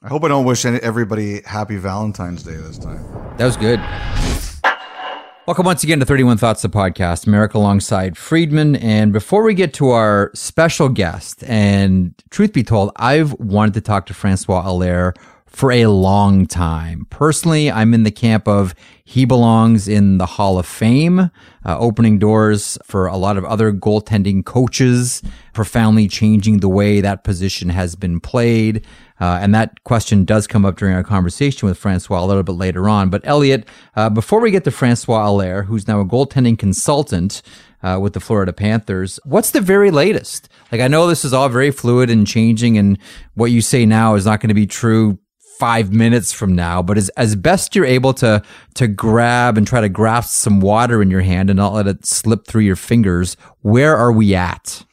I hope I don't wish everybody happy Valentine's Day this time. That was good. Welcome once again to 31 Thoughts, the podcast. Marek alongside Friedman. And before we get to our special guest, and truth be told, I've wanted to talk to Francois Allaire for a long time. Personally, I'm in the camp of he belongs in the Hall of Fame, uh, opening doors for a lot of other goaltending coaches, profoundly changing the way that position has been played. Uh, and that question does come up during our conversation with Francois a little bit later on. But Elliot, uh, before we get to Francois Allaire, who's now a goaltending consultant uh, with the Florida Panthers, what's the very latest? Like, I know this is all very fluid and changing, and what you say now is not going to be true five minutes from now, but as, as best you're able to to grab and try to grasp some water in your hand and not let it slip through your fingers, where are we at?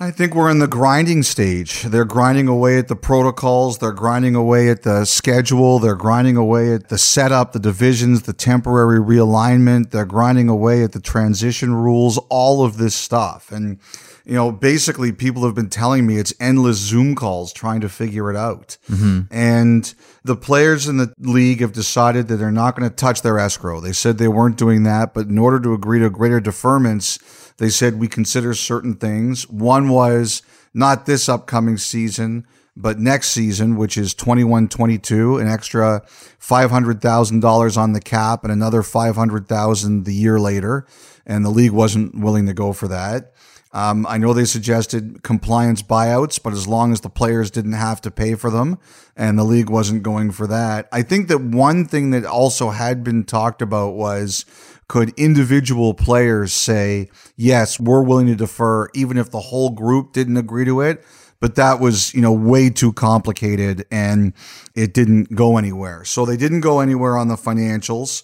I think we're in the grinding stage. They're grinding away at the protocols. They're grinding away at the schedule. They're grinding away at the setup, the divisions, the temporary realignment. They're grinding away at the transition rules, all of this stuff. And you know, basically people have been telling me it's endless Zoom calls trying to figure it out. Mm-hmm. And the players in the league have decided that they're not going to touch their escrow. They said they weren't doing that, but in order to agree to greater deferments, they said we consider certain things. One was not this upcoming season, but next season, which is 21 22, an extra $500,000 on the cap and another 500,000 the year later. And the league wasn't willing to go for that. Um, I know they suggested compliance buyouts, but as long as the players didn't have to pay for them and the league wasn't going for that. I think that one thing that also had been talked about was could individual players say, yes, we're willing to defer even if the whole group didn't agree to it? But that was, you know, way too complicated and it didn't go anywhere. So they didn't go anywhere on the financials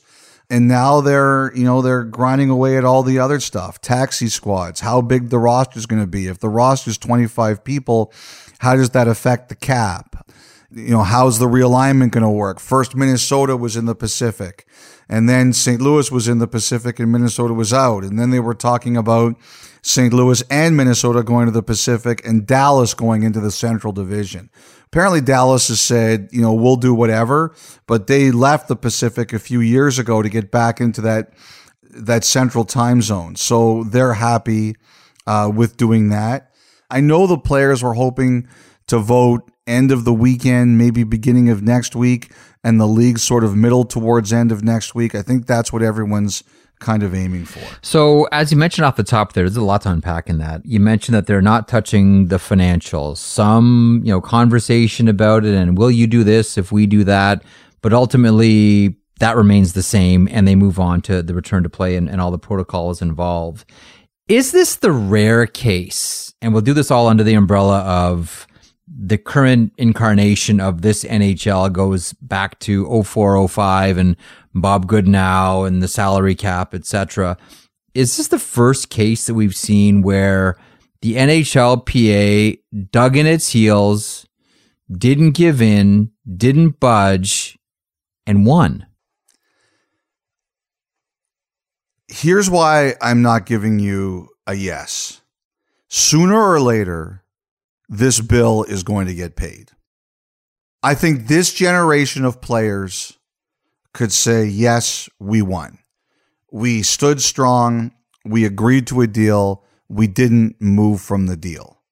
and now they're you know they're grinding away at all the other stuff. Taxi squads how big the roster is going to be. If the roster is 25 people how does that affect the cap? You know how's the realignment going to work? First minnesota was in the pacific and then st louis was in the pacific and minnesota was out. And then they were talking about st louis and minnesota going to the pacific and dallas going into the central division apparently Dallas has said, you know, we'll do whatever, but they left the Pacific a few years ago to get back into that that central time zone. So they're happy uh, with doing that. I know the players were hoping to vote end of the weekend, maybe beginning of next week, and the league sort of middle towards end of next week. I think that's what everyone's kind of aiming for. So, as you mentioned off the top there, there's a lot to unpack in that. You mentioned that they're not touching the financials. Some, you know, conversation about it and will you do this if we do that? But ultimately, that remains the same and they move on to the return to play and, and all the protocols involved. Is this the rare case? And we'll do this all under the umbrella of the current incarnation of this NHL goes back to 0405 and Bob Goodenow and the salary cap, etc. Is this the first case that we've seen where the NHLPA dug in its heels, didn't give in, didn't budge, and won? Here's why I'm not giving you a yes. Sooner or later, this bill is going to get paid. I think this generation of players could say, yes, we won. We stood strong. We agreed to a deal. We didn't move from the deal.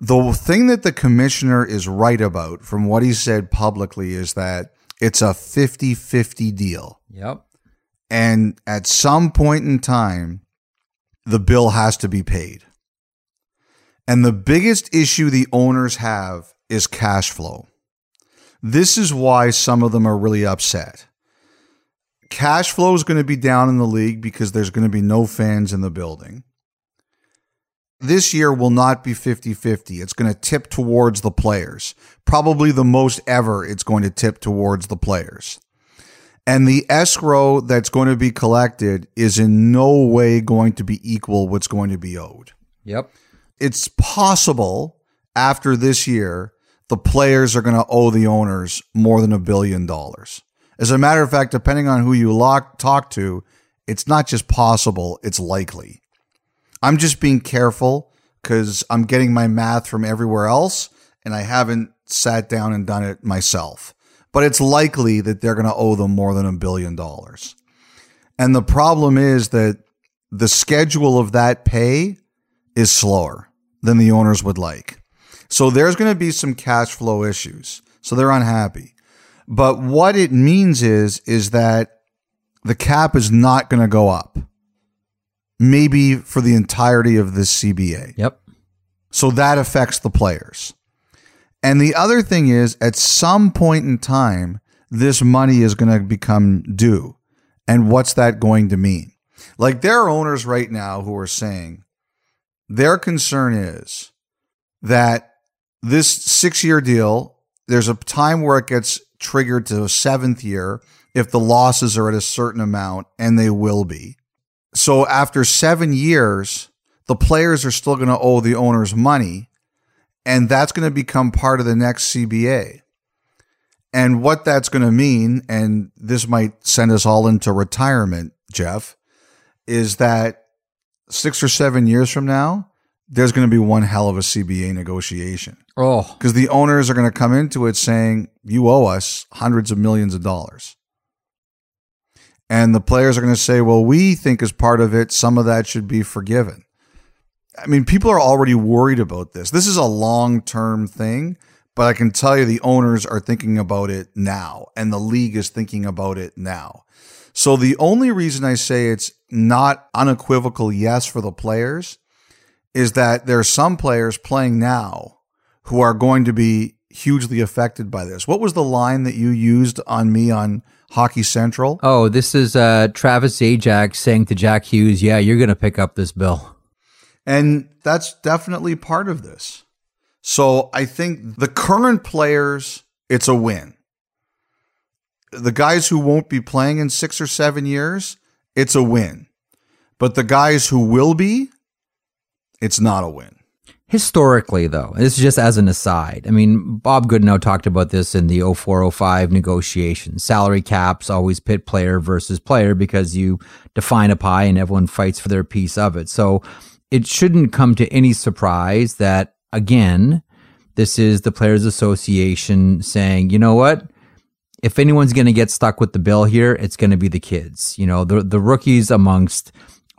The thing that the commissioner is right about from what he said publicly is that it's a 50 50 deal. Yep. And at some point in time, the bill has to be paid. And the biggest issue the owners have is cash flow. This is why some of them are really upset. Cash flow is going to be down in the league because there's going to be no fans in the building. This year will not be 50 50. It's going to tip towards the players. Probably the most ever it's going to tip towards the players. And the escrow that's going to be collected is in no way going to be equal what's going to be owed. Yep it's possible after this year, the players are going to owe the owners more than a billion dollars. As a matter of fact, depending on who you lock, talk to, it's not just possible, it's likely. I'm just being careful because I'm getting my math from everywhere else and I haven't sat down and done it myself, but it's likely that they're going to owe them more than a billion dollars. And the problem is that the schedule of that pay is slower than the owners would like. So there's going to be some cash flow issues. So they're unhappy. But what it means is is that the cap is not going to go up. Maybe for the entirety of this CBA. Yep. So that affects the players. And the other thing is, at some point in time, this money is going to become due. And what's that going to mean? Like there are owners right now who are saying their concern is that this six year deal, there's a time where it gets triggered to a seventh year if the losses are at a certain amount, and they will be. So after seven years, the players are still going to owe the owners money, and that's going to become part of the next CBA. And what that's going to mean, and this might send us all into retirement, Jeff, is that six or seven years from now, there's going to be one hell of a CBA negotiation. Oh, Because the owners are going to come into it saying, you owe us hundreds of millions of dollars. And the players are going to say, well, we think as part of it, some of that should be forgiven. I mean, people are already worried about this. This is a long term thing, but I can tell you the owners are thinking about it now, and the league is thinking about it now. So the only reason I say it's not unequivocal yes for the players is that there are some players playing now who are going to be hugely affected by this. What was the line that you used on me on Hockey Central? oh, this is uh, Travis Zajac saying to Jack Hughes, "Yeah, you're going to pick up this bill." And that's definitely part of this. So I think the current players, it's a win. The guys who won't be playing in six or seven years, it's a win. But the guys who will be, it's not a win. Historically, though, this is just as an aside. I mean, Bob Goodenow talked about this in the 0405 negotiations. Salary caps always pit player versus player because you define a pie and everyone fights for their piece of it. So it shouldn't come to any surprise that, again, this is the Players Association saying, you know what? If anyone's going to get stuck with the bill here, it's going to be the kids. You know, the, the rookies amongst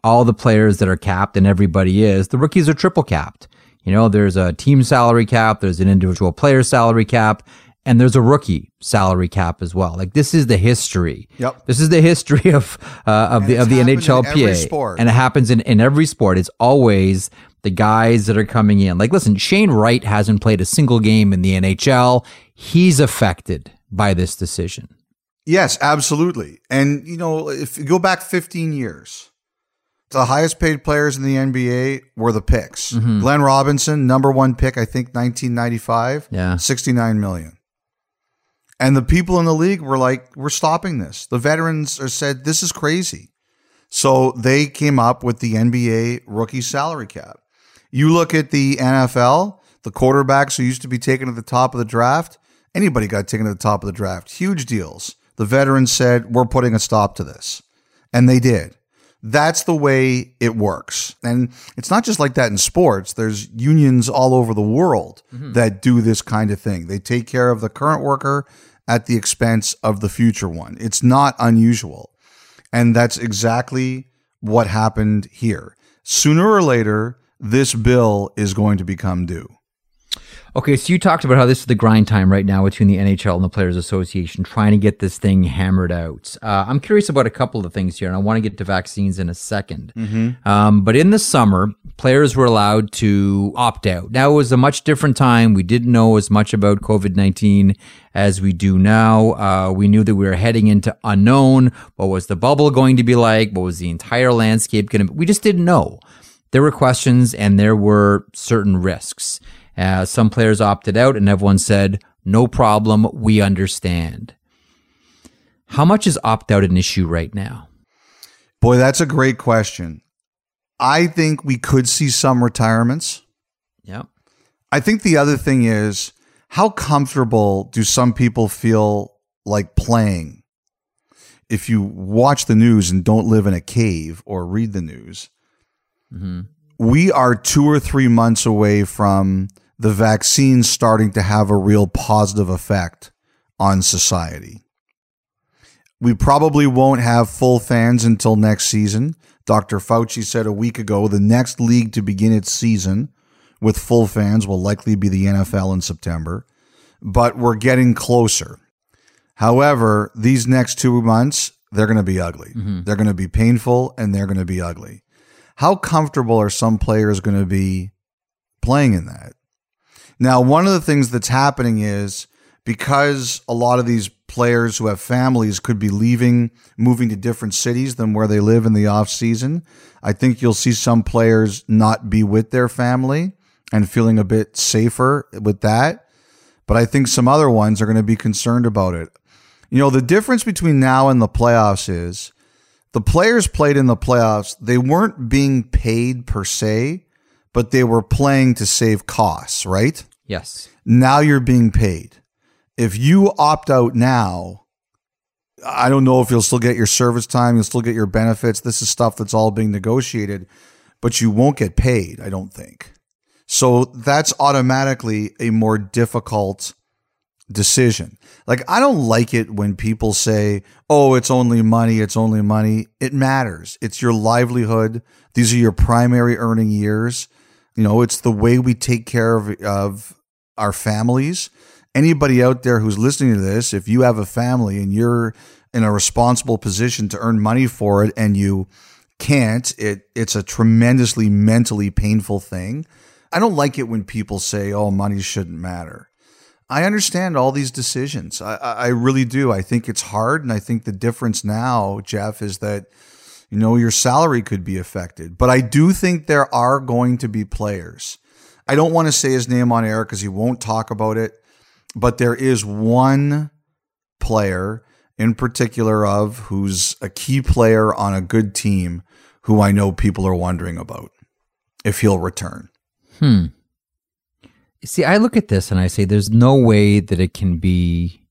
all the players that are capped and everybody is, the rookies are triple capped. You know, there's a team salary cap, there's an individual player salary cap, and there's a rookie salary cap as well. Like this is the history. Yep. This is the history of uh, of And the of the happened in every NHLPA, and it happens in in every sport. It's always the guys that are coming in. Like, listen, Shane Wright hasn't played a single game in the NHL. He's affected by this decision. Yes, absolutely. And, you know, if you go back 15 years, the highest paid players in the NBA were the picks. Mm-hmm. Glenn Robinson, number one pick, I think 1995, Yeah. 69 million. And the people in the league were like, we're stopping this. The veterans are said, this is crazy. So they came up with the NBA rookie salary cap. You look at the NFL, the quarterbacks who used to be taken at the top of the draft, anybody got taken to the top of the draft. Huge deals. The veterans said, we're putting a stop to this. And they did. That's the way it works. And it's not just like that in sports. There's unions all over the world mm-hmm. that do this kind of thing. They take care of the current worker at the expense of the future one. It's not unusual. And that's exactly what happened here. Sooner or later, this bill is going to become due. Okay, so you talked about how this is the grind time right now between the NHL and the Players Association, trying to get this thing hammered out. Uh, I'm curious about a couple of things here, and I want to get to vaccines in a 2nd Um, but in the summer, players were allowed to opt out. Now it was a much different time. We didn't know as much about COVID 19 as we do now. Uh, we knew that we were heading into unknown. What was the bubble going to be like? What was the entire landscape going to be? We just didn't know. There were questions and there were certain risks. Uh, some players opted out, and everyone said, no problem, we understand. How much is opt out an issue right now? Boy, that's a great question. I think we could see some retirements. Yep. I think the other thing is how comfortable do some people feel like playing? If you watch the news and don't live in a cave or read the news, we are two or three months away from the vaccine starting to have a real positive effect on society. We probably won't have full fans until next season. Dr. Fauci said a week ago the next league to begin its season with full fans will likely be the NFL in September, but we're getting closer. However, these next two months, they're going to be ugly. Mm-hmm. They're going to be painful and they're going to be ugly. How comfortable are some players going to be playing in that? Now, one of the things that's happening is because a lot of these players who have families could be leaving, moving to different cities than where they live in the off season. I think you'll see some players not be with their family and feeling a bit safer with that. But I think some other ones are going to be concerned about it. You know, the difference between now and the playoffs is the players played in the playoffs, they weren't being paid per se, but they were playing to save costs, right? Yes. Now you're being paid if you opt out now, I don't know if you'll still get your service time, you'll still get your benefits. This is stuff that's all being negotiated, but you won't get paid, I don't think. So that's automatically a more difficult decision. Like, I don't like it when people say, oh, it's only money, it's only money. It matters. It's your livelihood. These are your primary earning years. You know, it's the way we take care of, of our families anybody out there who's listening to this, if you have a family and you're in a responsible position to earn money for it and you can't, it it's a tremendously mentally painful thing. I don't like it when people say, "Oh, money shouldn't matter." I understand all these decisions. I, I really do. I think it's hard, and I think the difference now, Jeff, is that you know your salary could be affected. But I do think there are going to be players. I don't want to say his name on air because he won't talk about it but there is one player in particular of who's a key player on a good team who I know people are wondering about if he'll return. Hmm. See, I look at this and I say there's no way that it can be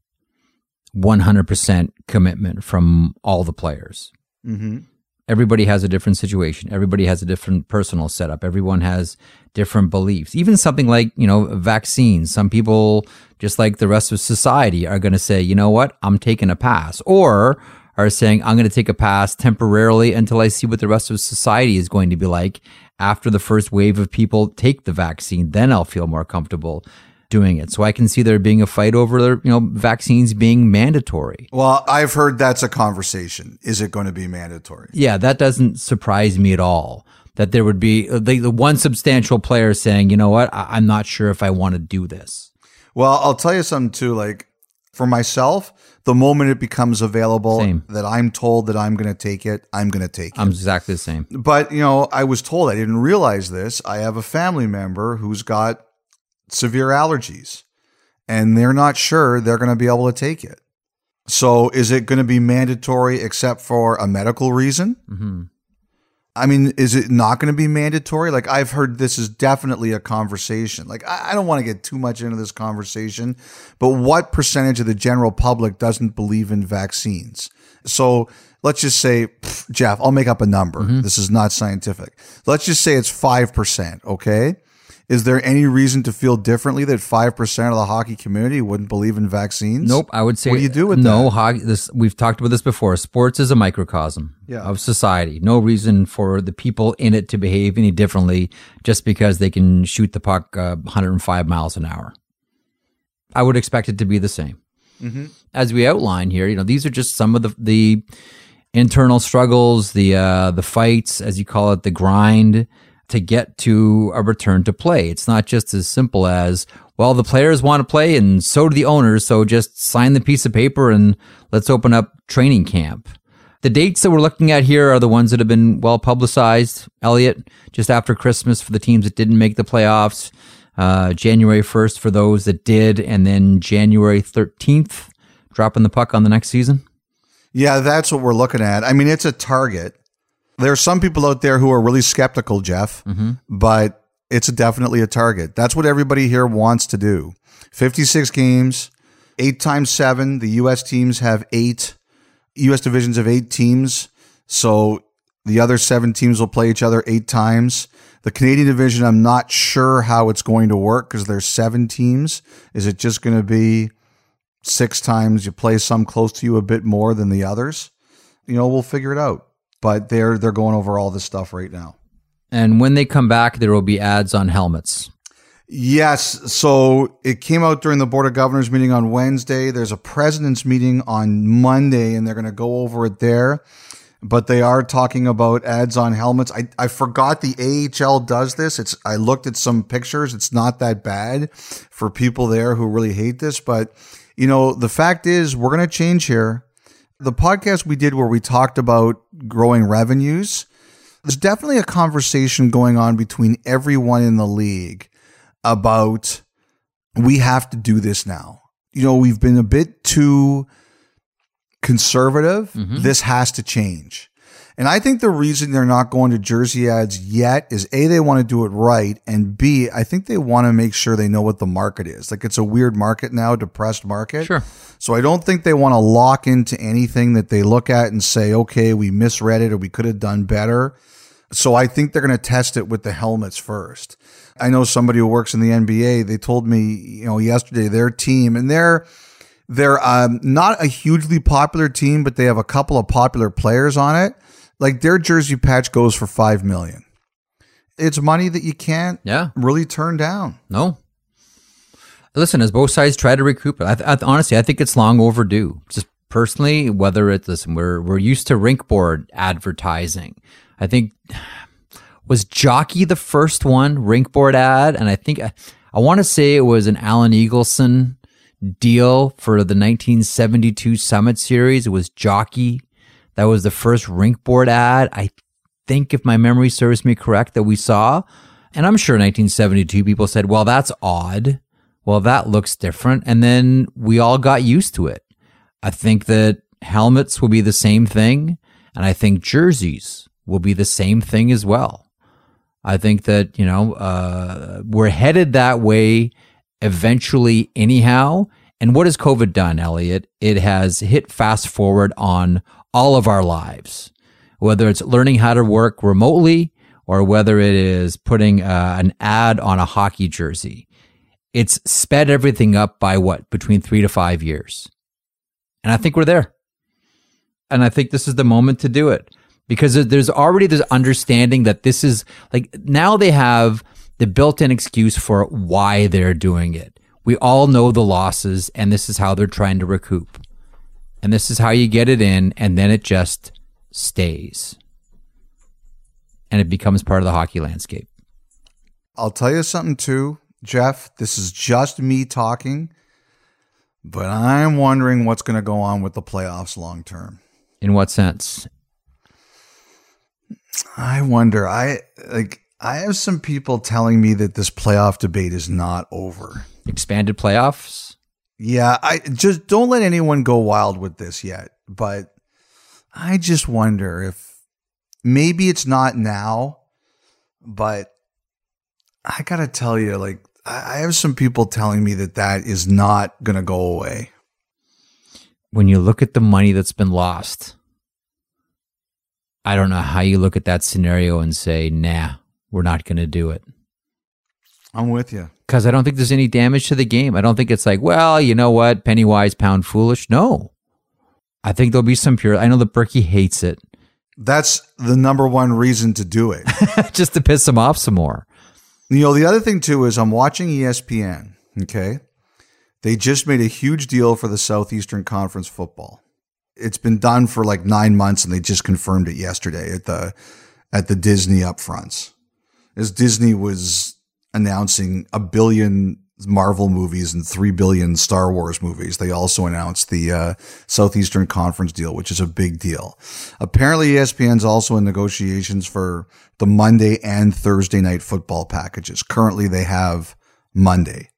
100% commitment from all the players. Mm-hmm everybody has a different situation. Everybody has a different personal setup. Everyone has different beliefs. Even something like, you know, vaccines. Some people, just like the rest of society, are going to say, you know what, I'm taking a pass. Or are saying, I'm going to take a pass temporarily until I see what the rest of society is going to be like after the first wave of people take the vaccine. Then I'll feel more comfortable doing it. So I can see there being a fight over you know vaccines being mandatory. Well, I've heard that's a conversation. Is it going to be mandatory? Yeah, that doesn't surprise me at all. That there would be uh, the, the one substantial player saying, you know what, I, I'm not sure if I want to do this. Well, I'll tell you something too. Like for myself, the moment it becomes available same. that I'm told that I'm going to take it, I'm going to take it. I'm exactly the same. But, you know, I was told I didn't realize this. I have a family member who's got severe allergies and they're not sure they're going to be able to take it. So is it going to be mandatory except for a medical reason? Mm-hmm. I mean, is it not going to be mandatory? Like, I've heard this is definitely a conversation. Like, I, I don't want to get too much into this conversation, but what percentage of the general public doesn't believe in vaccines? So let's just say, pff, Jeff, I'll make up a number. Mm-hmm. This is not scientific. Let's just say it's 5%. Okay. Is there any reason to feel differently that five percent of the hockey community wouldn't believe in vaccines? Nope. I would say. What do you do with no that? hockey? This we've talked about this before. Sports is a microcosm yeah. of society. No reason for the people in it to behave any differently just because they can shoot the puck uh, 105 miles an hour. I would expect it to be the same. Mm-hmm. As we outline here, you know, these are just some of the the internal struggles, the uh, the fights, as you call it, the grind to get to a return to play. It's not just as simple as, well, the players want to play and so do the owners. So just sign the piece of paper and let's open up training camp. The dates that we're looking at here are the ones that have been well publicized. Elliot, just after Christmas for the teams that didn't make the playoffs, uh, January 1st for those that did, and then January 13th, dropping the puck on the next season. Yeah, that's what we're looking at. I mean, it's a target there are some people out there who are really skeptical, Jeff, mm-hmm. but it's definitely a target. That's what everybody here wants to do. 56 games, eight times seven. The U.S. teams have eight. U.S. divisions have eight teams. So The other seven teams will play each other eight times. The Canadian division, I'm not sure how it's going to work because there's seven teams. Is it just going to be six times you play some close to you a bit more than the others? You know, we'll figure it out. But they're they're going over all this stuff right now. And when they come back, there will be ads on helmets. Yes. So it came out during the Board of Governors meeting on Wednesday. There's a president's meeting on Monday, and they're going to go over it there. But they are talking about ads on helmets. I, I forgot the AHL does this. It's I looked at some pictures. It's not that bad for people there who really hate this. But you know, the fact is we're going to change here. The podcast we did where we talked about growing revenues, there's definitely a conversation going on between everyone in the league about we have to do this now. You know, we've been a bit too conservative. Mm-hmm. This has to change. And I think the reason they're not going to jersey ads yet is A, they want to do it right. And B, I think they want to make sure they know what the market is. Like it's a weird market now, depressed market. Sure. So I don't think they want to lock into anything that they look at and say, okay, we misread it or we could have done better. So I think they're going to test it with the helmets first. I know somebody who works in the NBA. They told me, you know, yesterday their team and they're they're um, not a hugely popular team, but they have a couple of popular players on it. Like their jersey patch goes for five million. It's money that you can't Yeah. really turn down. No. Listen, as both sides try to recoup it, I, I, honestly, I think it's long overdue. Just personally, whether it's listen, we're we're used to rink board advertising. I think was Jockey the first one rink board ad, and I think I, I want to say it was an Alan Eagleson deal for the 1972 Summit Series. It was Jockey that was the first rink board ad. I think, if my memory serves me correct, that we saw. And I'm sure 1972 people said, well, that's odd. Well, that looks different. And then we all got used to it. I think that helmets will be the same thing. And I think jerseys will be the same thing as well. I think that, you know, uh, we're headed that way eventually, anyhow. And what has COVID done, Elliot? It has hit fast forward on all of our lives, whether it's learning how to work remotely or whether it is putting uh, an ad on a hockey jersey. It's sped everything up by what? Between three to five years. And I think we're there. And I think this is the moment to do it because there's already this understanding that this is like now they have the built in excuse for why they're doing it. We all know the losses, and this is how they're trying to recoup. And this is how you get it in, and then it just stays. And it becomes part of the hockey landscape. I'll tell you something too, Jeff. This is just me talking, but I'm wondering what's going to go on with the playoffs long term. In what sense? I wonder. I like. I have some people telling me that this playoff debate is not over. Expanded playoffs? Yeah, I just don't let anyone go wild with this yet. But I just wonder if maybe it's not now, but I gotta tell you, like, I have some people telling me that that is not gonna go away. When you look at the money that's been lost, I don't know how you look at that scenario and say, nah, we're not going to do it. I'm with you. Because I don't think there's any damage to the game. I don't think it's like, well, you know what, penny wise, pound foolish. No. I think there'll be some pure. I know that Berkey hates it That's the number one reason to do it. just to piss him off some more. You know, the other thing too is I'm watching ESPN. Okay. They just made a huge deal for the Southeastern Conference football. It's been done for like nine months and they just confirmed it yesterday at the at the Disney upfronts. As Disney was announcing a billion Marvel movies and three billion Star Wars movies, they also announced the uh, Southeastern Conference deal, which is a big deal. Apparently, ESPN's also in negotiations for the Monday and Thursday night football packages. Currently, they have Monday.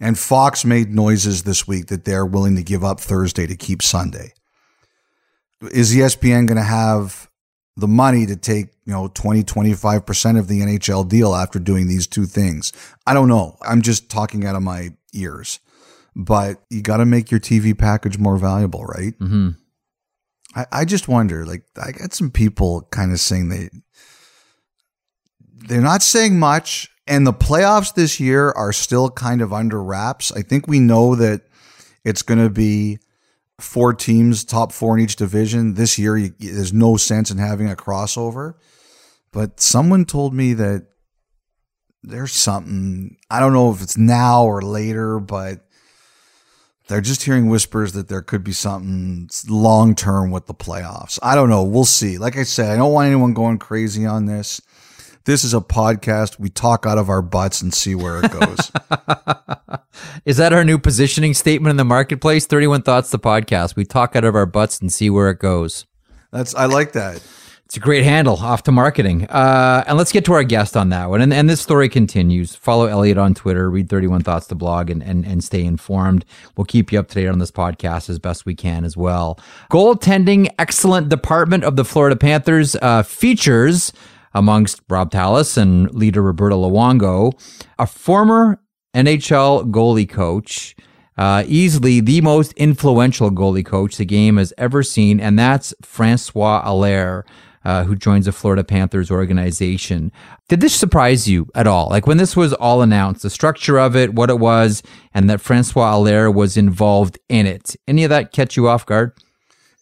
And Fox made noises this week that they're willing to give up Thursday to keep Sunday. Is ESPN going to have the money to take, you know, 20, 25% of the NHL deal after doing these two things? I don't know. I'm just talking out of my ears. But you got to make your TV package more valuable, right? hmm I, I just wonder. Like, I got some people kind of saying they they're not saying much, and the playoffs this year are still kind of under wraps. I think we know that it's going to be four teams, top four in each division. This year, you, there's no sense in having a crossover. But someone told me that there's something, I don't know if it's now or later, but they're just hearing whispers that there could be something long term with the playoffs. I don't know. We'll see. Like I said, I don't want anyone going crazy on this. This is a podcast. We talk out of our butts and see where it goes. is that our new positioning statement in the marketplace? 31 Thoughts, the podcast. We talk out of our butts and see where it goes. That's I like that. It's a great handle off to marketing. Uh, and let's get to our guest on that one. And, and this story continues. Follow Elliot on Twitter, read 31 Thoughts, the blog, and, and, and stay informed. We'll keep you up to date on this podcast as best we can as well. Goaltending excellent department of the Florida Panthers uh, features amongst Rob Tallas and leader Roberto Luongo, a former NHL goalie coach, uh, easily the most influential goalie coach the game has ever seen, and that's Francois Allaire. Uh, who joins the Florida Panthers organization. Did this surprise you at all? Like when this was all announced, the structure of it, what it was, and that Francois Allaire was involved in it. Any of that catch you off guard?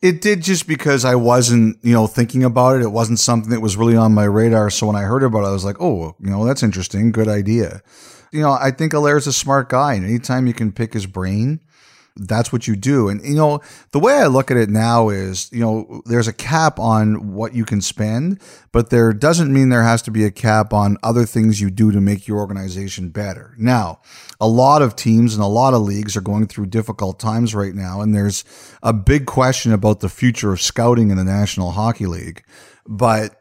It did just because I wasn't, you know, thinking about it. It wasn't something that was really on my radar. So when I heard about it, I was like, oh, you know, that's interesting. Good idea. You know, I think Allaire's a smart guy, and anytime you can pick his brain, that's what you do. And you know, the way I look at it now is, you know, there's a cap on what you can spend, but there doesn't mean there has to be a cap on other things you do to make your organization better. Now, a lot of teams and a lot of leagues are going through difficult times right now, and there's a big question about the future of scouting in the National Hockey League. But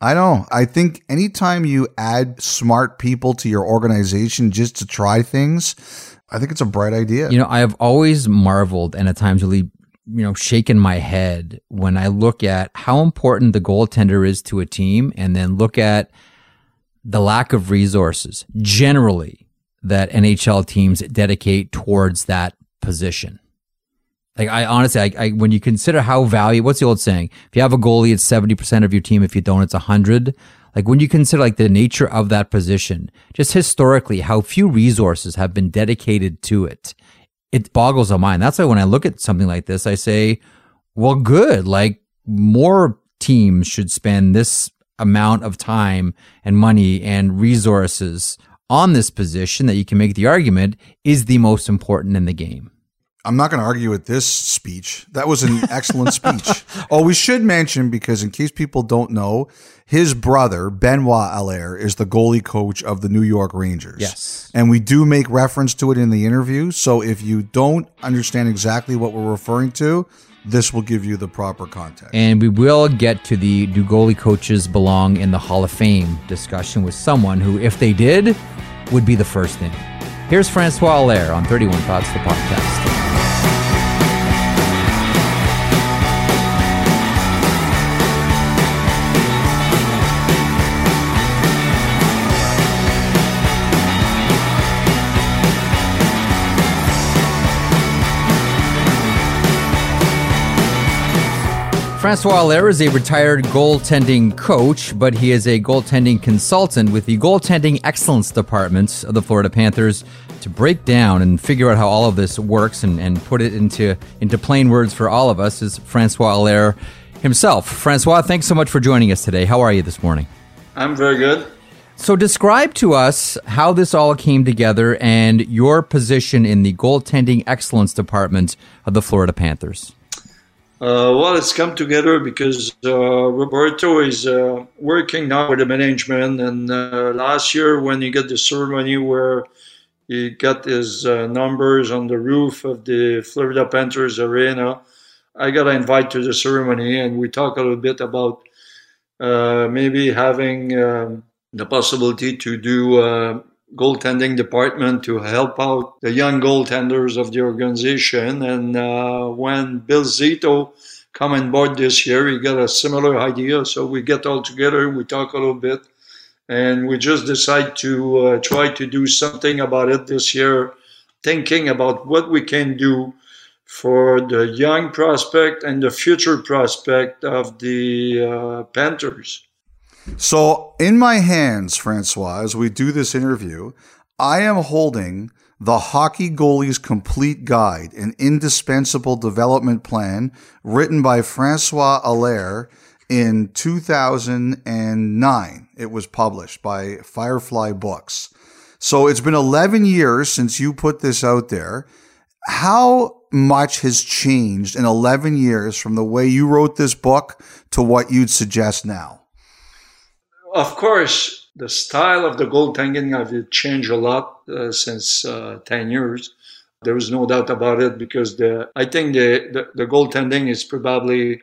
I don't. I think anytime you add smart people to your organization just to try things, I think it's a bright idea. You know, I have always marveled and at times really, you know, shaken my head when I look at how important the goaltender is to a team and then look at the lack of resources generally that NHL teams dedicate towards that position. Like I honestly, I, I, when you consider how valuable, what's the old saying? If you have a goalie, it's seventy percent of your team. If you don't, it's hundred. Like when you consider like the nature of that position, just historically, how few resources have been dedicated to it, it boggles the mind. That's why when I look at something like this, I say, well, good. Like more teams should spend this amount of time and money and resources on this position that you can make the argument is the most important in the game. I'm not going to argue with this speech. That was an excellent speech. Oh, we should mention because in case people don't know, his brother Benoit Allaire is the goalie coach of the New York Rangers. Yes, and we do make reference to it in the interview. So if you don't understand exactly what we're referring to, this will give you the proper context. And we will get to the do goalie coaches belong in the Hall of Fame discussion with someone who, if they did, would be the first name. Here's Francois Allaire on 31 Thoughts, the podcast. Francois Allaire is a retired goaltending coach, but he is a goaltending consultant with the Goaltending Excellence Department of the Florida Panthers to break down and figure out how all of this works and, and put it into, into plain words for all of us is Francois Allaire himself. Francois, thanks so much for joining us today. How are you this morning? I'm very good. So, describe to us how this all came together and your position in the Goaltending Excellence Department of the Florida Panthers. Uh, well, it's come together because uh, Roberto is uh, working now with the management. And last year, when he got the ceremony where he got his numbers on the roof of the Florida Panthers arena, I got invited to the ceremony, and we talked a little bit about maybe having um, the possibility to do goaltending department to help out the young goaltenders of the organization. And uh, when Bill Zito come on board this year, he got a similar idea. So we get all together, we talk a little bit, and we just decide to uh, try to do something about it this year, thinking about what we can do for the young prospect and the future prospect of the uh, Panthers. So, in my hands, Francois, as we do this interview, I am holding the Hockey Goalie's Complete Guide, an indispensable development plan written by Francois Allaire in 2009. It was published by Firefly Books. So it's been 11 years since you put this out there. How much has changed in 11 years from the way you wrote this book to what you'd suggest now? Of course, the style of the goaltending have changed a lot uh, since uh, 10 years. There is no doubt about it because the I think the, the, the goaltending is probably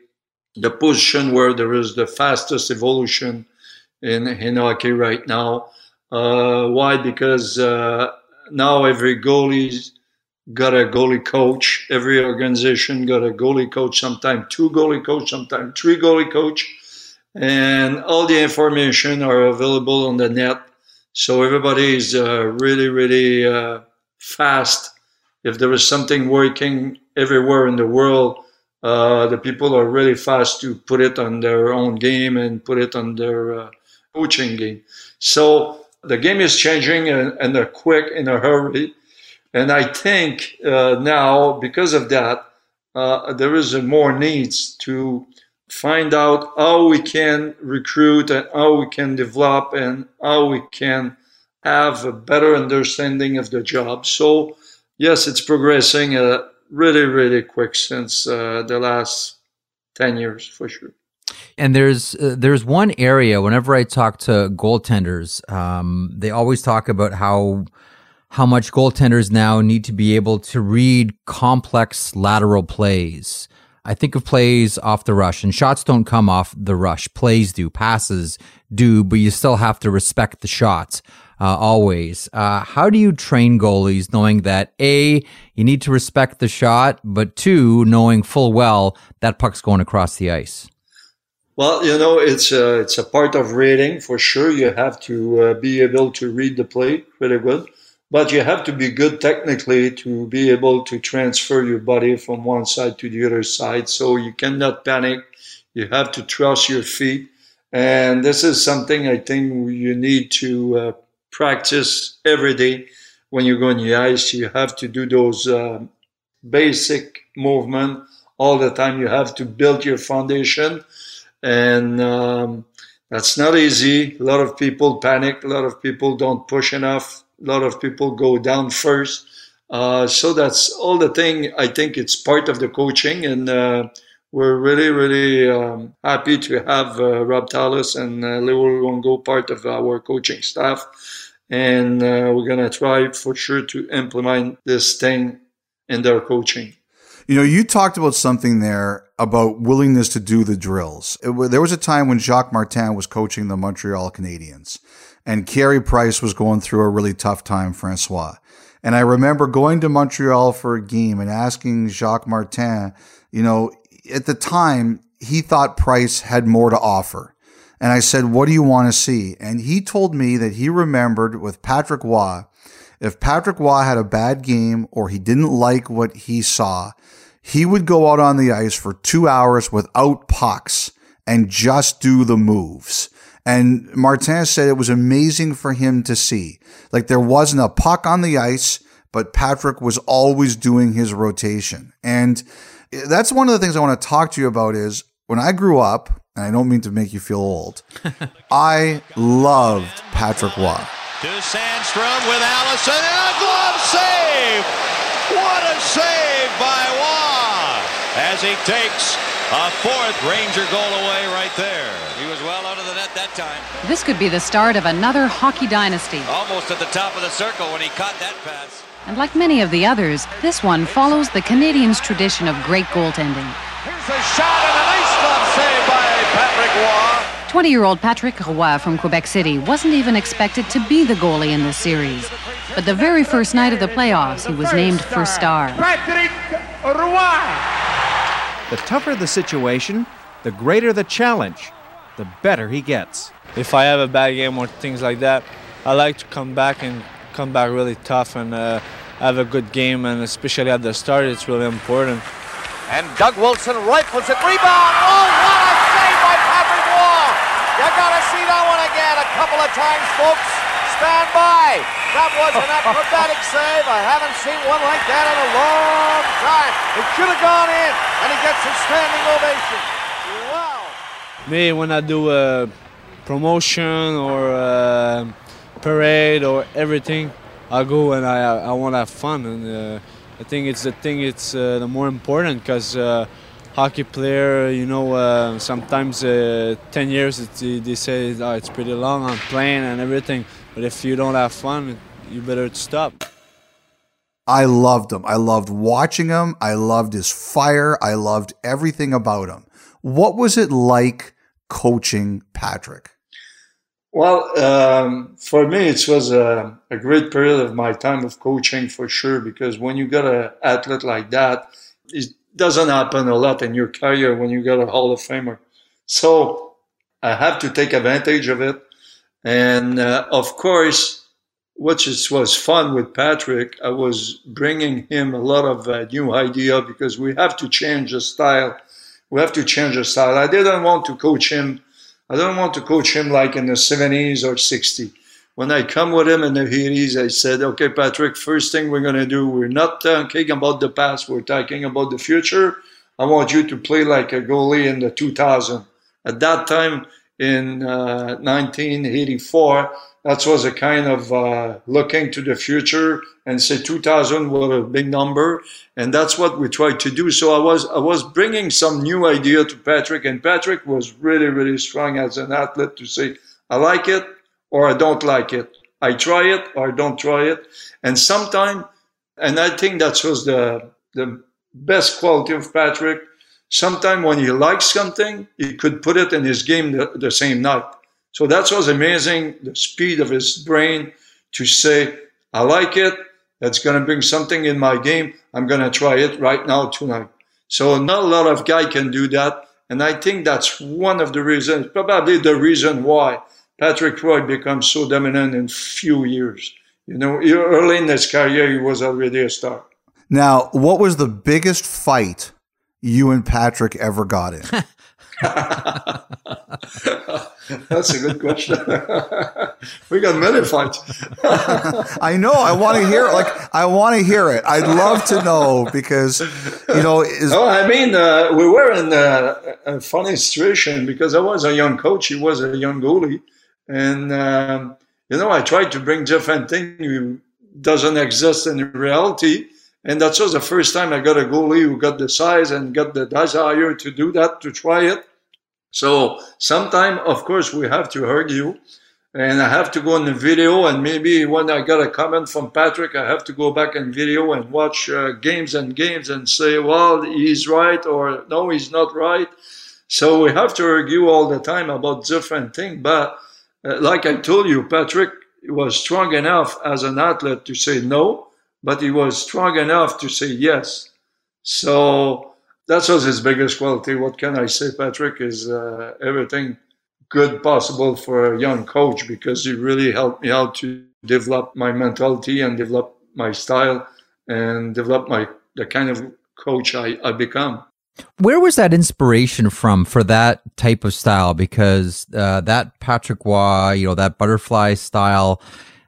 the position where there is the fastest evolution in, in hockey right now. Uh, why? Because uh, now every goalie's got a goalie coach. Every organization got a goalie coach. Sometimes two goalie coach. Sometimes three goalie coach, and all the information are available on the net. So everybody is uh, really, really uh, fast. If there is something working everywhere in the world, uh, the people are really fast to put it on their own game and put it on their uh, coaching game. So the game is changing and, and they're quick in a hurry. And I think uh, now, because of that, uh, there is more needs to find out how we can recruit and how we can develop and how we can have a better understanding of the job. So, yes, it's progressing. Uh, really, really quick since uh, the last 10 years for sure. And there's uh, there's one area whenever I talk to goaltenders, um, they always talk about how how much goaltenders now need to be able to read complex lateral plays. I think of plays off the rush, and shots don't come off the rush. Plays do, passes do, but you still have to respect the shots uh, always. Uh, how do you train goalies knowing that A, you need to respect the shot, but two, knowing full well that puck's going across the ice? Well, you know, it's a, it's a part of reading for sure. You have to uh, be able to read the play really good, but you have to be good technically to be able to transfer your body from one side to the other side. So you cannot panic. You have to trust your feet. And this is something I think you need to uh, practice every day when you go on the ice. You have to do those uh, basic movement all the time. You have to build your foundation, and um, that's not easy. A lot of people panic. A lot of people don't push enough. A lot of people go down first. Uh, so that's all the thing. I think it's part of the coaching, and uh, we're really, really um, happy to have uh, Rob Tallas and uh, Leo Luongo part of our coaching staff and uh, we're going to try for sure to implement this thing in their coaching. You know, you talked about something there about willingness to do the drills. It, there was a time when Jacques Martin was coaching the Montreal Canadiens, and Carey Price was going through a really tough time, Francois. And I remember going to Montreal for a game and asking Jacques Martin, you know, at the time, he thought Price had more to offer. And I said, What do you want to see? And he told me that he remembered with Patrick Roy, if Patrick Roy had a bad game or he didn't like what he saw, he would go out on the ice for two hours without pucks and just do the moves. And Martin said it was amazing for him to see. Like there wasn't a puck on the ice, but Patrick was always doing his rotation. And that's one of the things I want to talk to you about is when I grew up, and I don't mean to make you feel old. I loved Patrick Roy. To Sandstrom with Allison and a glove save. What a save by Roy as he takes a fourth Ranger goal away right there. He was well out of the net that time. This could be the start of another hockey dynasty. Almost at the top of the circle when he caught that pass. And like many of the others, this one follows the Canadiens' tradition of great goaltending. Here's a shot and a nice glove save by Patrick Roy. 20 year old Patrick Roy from Quebec City wasn't even expected to be the goalie in this series. But the very first night of the playoffs, he was named first star. Patrick Roy. The tougher the situation, the greater the challenge, the better he gets. If I have a bad game or things like that, I like to come back and come back really tough and uh, have a good game, and especially at the start, it's really important. And Doug Wilson rifles it. Rebound. Oh, what a save by Patrick Roy. You got to see that one again a couple of times, folks. Stand by. That was an acrobatic save. I haven't seen one like that in a long time. It should have gone in, and he gets a standing ovation. Wow. Me, when I do a promotion or a parade or everything, I go and I, I want to have fun. And uh, I think it's the thing. It's uh, the more important because uh, hockey player, you know, uh, sometimes uh, 10 years they say oh, it's pretty long on playing and everything. But if you don't have fun, you better stop. I loved him. I loved watching him. I loved his fire. I loved everything about him. What was it like coaching Patrick? Well, um, for me, it was a, a, great period of my time of coaching for sure, because when you got an athlete like that, it doesn't happen a lot in your career when you got a Hall of Famer. So I have to take advantage of it. And uh, of course, which was fun with Patrick, I was bringing him a lot of uh, new idea because we have to change the style. We have to change the style. I didn't want to coach him I don't want to coach him like in the 70s or 60s. When I come with him in the 80s, I said, okay, Patrick, first thing we're going to do, we're not talking about the past, we're talking about the future. I want you to play like a goalie in the 2000. At that time, in uh, 1984, that was a kind of uh, looking to the future and say 2000 was a big number. And that's what we tried to do. So i was i was bringing some new idea to patrick and patrick was really really strong as an athlete to say i like it or i don't like it. I try it or i don't try it. And sometimes and i think that was the the best quality of patrick sometimes when he likes something he could put it in his game the, the same night so that was amazing, the speed of his brain to say, I like it. That's going to bring something in my game. I'm going to try it right now tonight. So not a lot of guy can do that. And I think that's one of the reasons, probably the reason why Patrick Roy becomes so dominant in few years. You know, early in his career, he was already a star. Now, what was the biggest fight you and Patrick ever got in? That's a good question. we got many fights. I know. I want to hear. Like, I want to hear it. I'd love to know because, you know. Is- oh, I mean, uh, we were in a, a, funny situation because I was a young coach. He was a young goalie, and um, you know, I tried to bring different thing who doesn't exist in reality. And that was the first time I got a goalie who got the size and got the desire to do that, to try it. So sometime, of course, we have to argue and I have to go in the video and maybe when I got a comment from Patrick, I have to go back in video and watch uh, games and games and say, well, he's right or no, he's not right. So we have to argue all the time about different things. But uh, like I told you, Patrick was strong enough as an athlete to say no, but he was strong enough to say yes. So that was his biggest quality. What can I say, Patrick? Is uh, everything good possible for a young coach because he really helped me out to develop my mentality and develop my style and develop my the kind of coach I, I become. Where was that inspiration from for that type of style? Because uh, that Patrick Roy, you know, that butterfly style.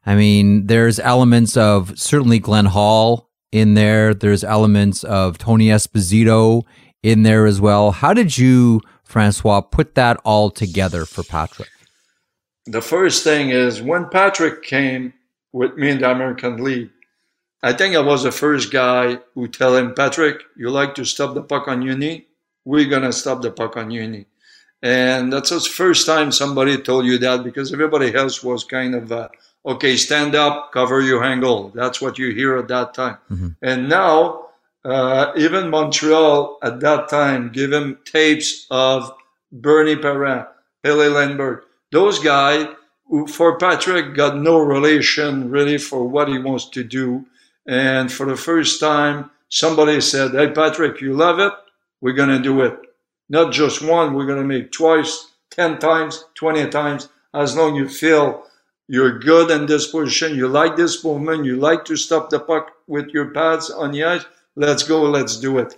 I mean, there's elements of certainly Glenn Hall in there. There's elements of Tony Esposito in there as well. How did you, Francois, put that all together for Patrick? The first thing is when Patrick came with me in the American League, I think I was the first guy who tell him, Patrick, you like to stop the puck on knee? We're going to stop the puck on knee. And that's the first time somebody told you that because everybody else was kind of, uh, okay, stand up, cover your angle. That's what you hear at that time. Mm-hmm. And now, uh, even Montreal at that time give him tapes of Bernie Parent, Pelle Lindbergh. Those guys who, for Patrick, got no relation really for what he wants to do. And for the first time, somebody said, Hey, Patrick, you love it? We're going to do it. Not just one, we're going to make twice, 10 times, 20 times, as long as you feel you're good in this position, you like this movement, you like to stop the puck with your pads on the ice, let's go, let's do it.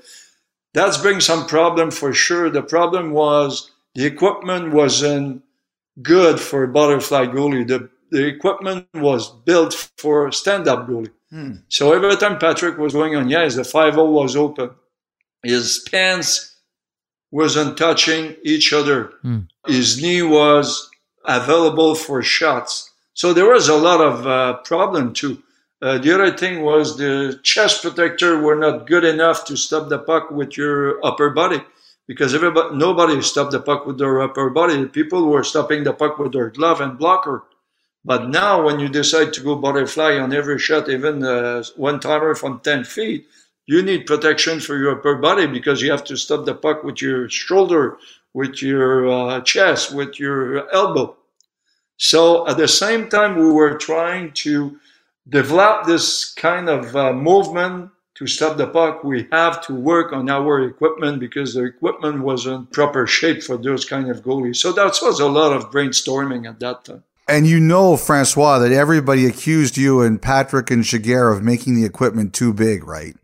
That's bring some problem for sure. The problem was the equipment wasn't good for butterfly goalie. The, the equipment was built for stand-up goalie. Hmm. So every time Patrick was going on, ice, the 5 was open. His pants wasn't touching each other. Hmm. His knee was available for shots. So there was a lot of uh, problem too. Uh, the other thing was the chest protector were not good enough to stop the puck with your upper body because everybody, nobody stopped the puck with their upper body. People were stopping the puck with their glove and blocker. But now, when you decide to go butterfly on every shot, even uh, one timer from 10 feet, you need protection for your upper body because you have to stop the puck with your shoulder, with your uh, chest, with your elbow. So at the same time, we were trying to develop this kind of uh, movement to stop the puck. We have to work on our equipment because the equipment wasn't proper shape for those kind of goalies. So that was a lot of brainstorming at that time. And you know, Francois, that everybody accused you and Patrick and Giguere of making the equipment too big, right?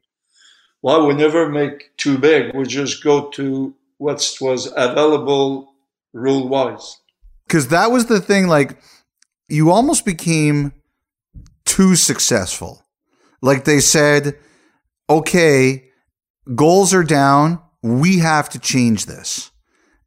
Well, we never make too big. We just go to what was available rule wise. Because that was the thing, like, you almost became too successful. Like they said, okay, goals are down. We have to change this.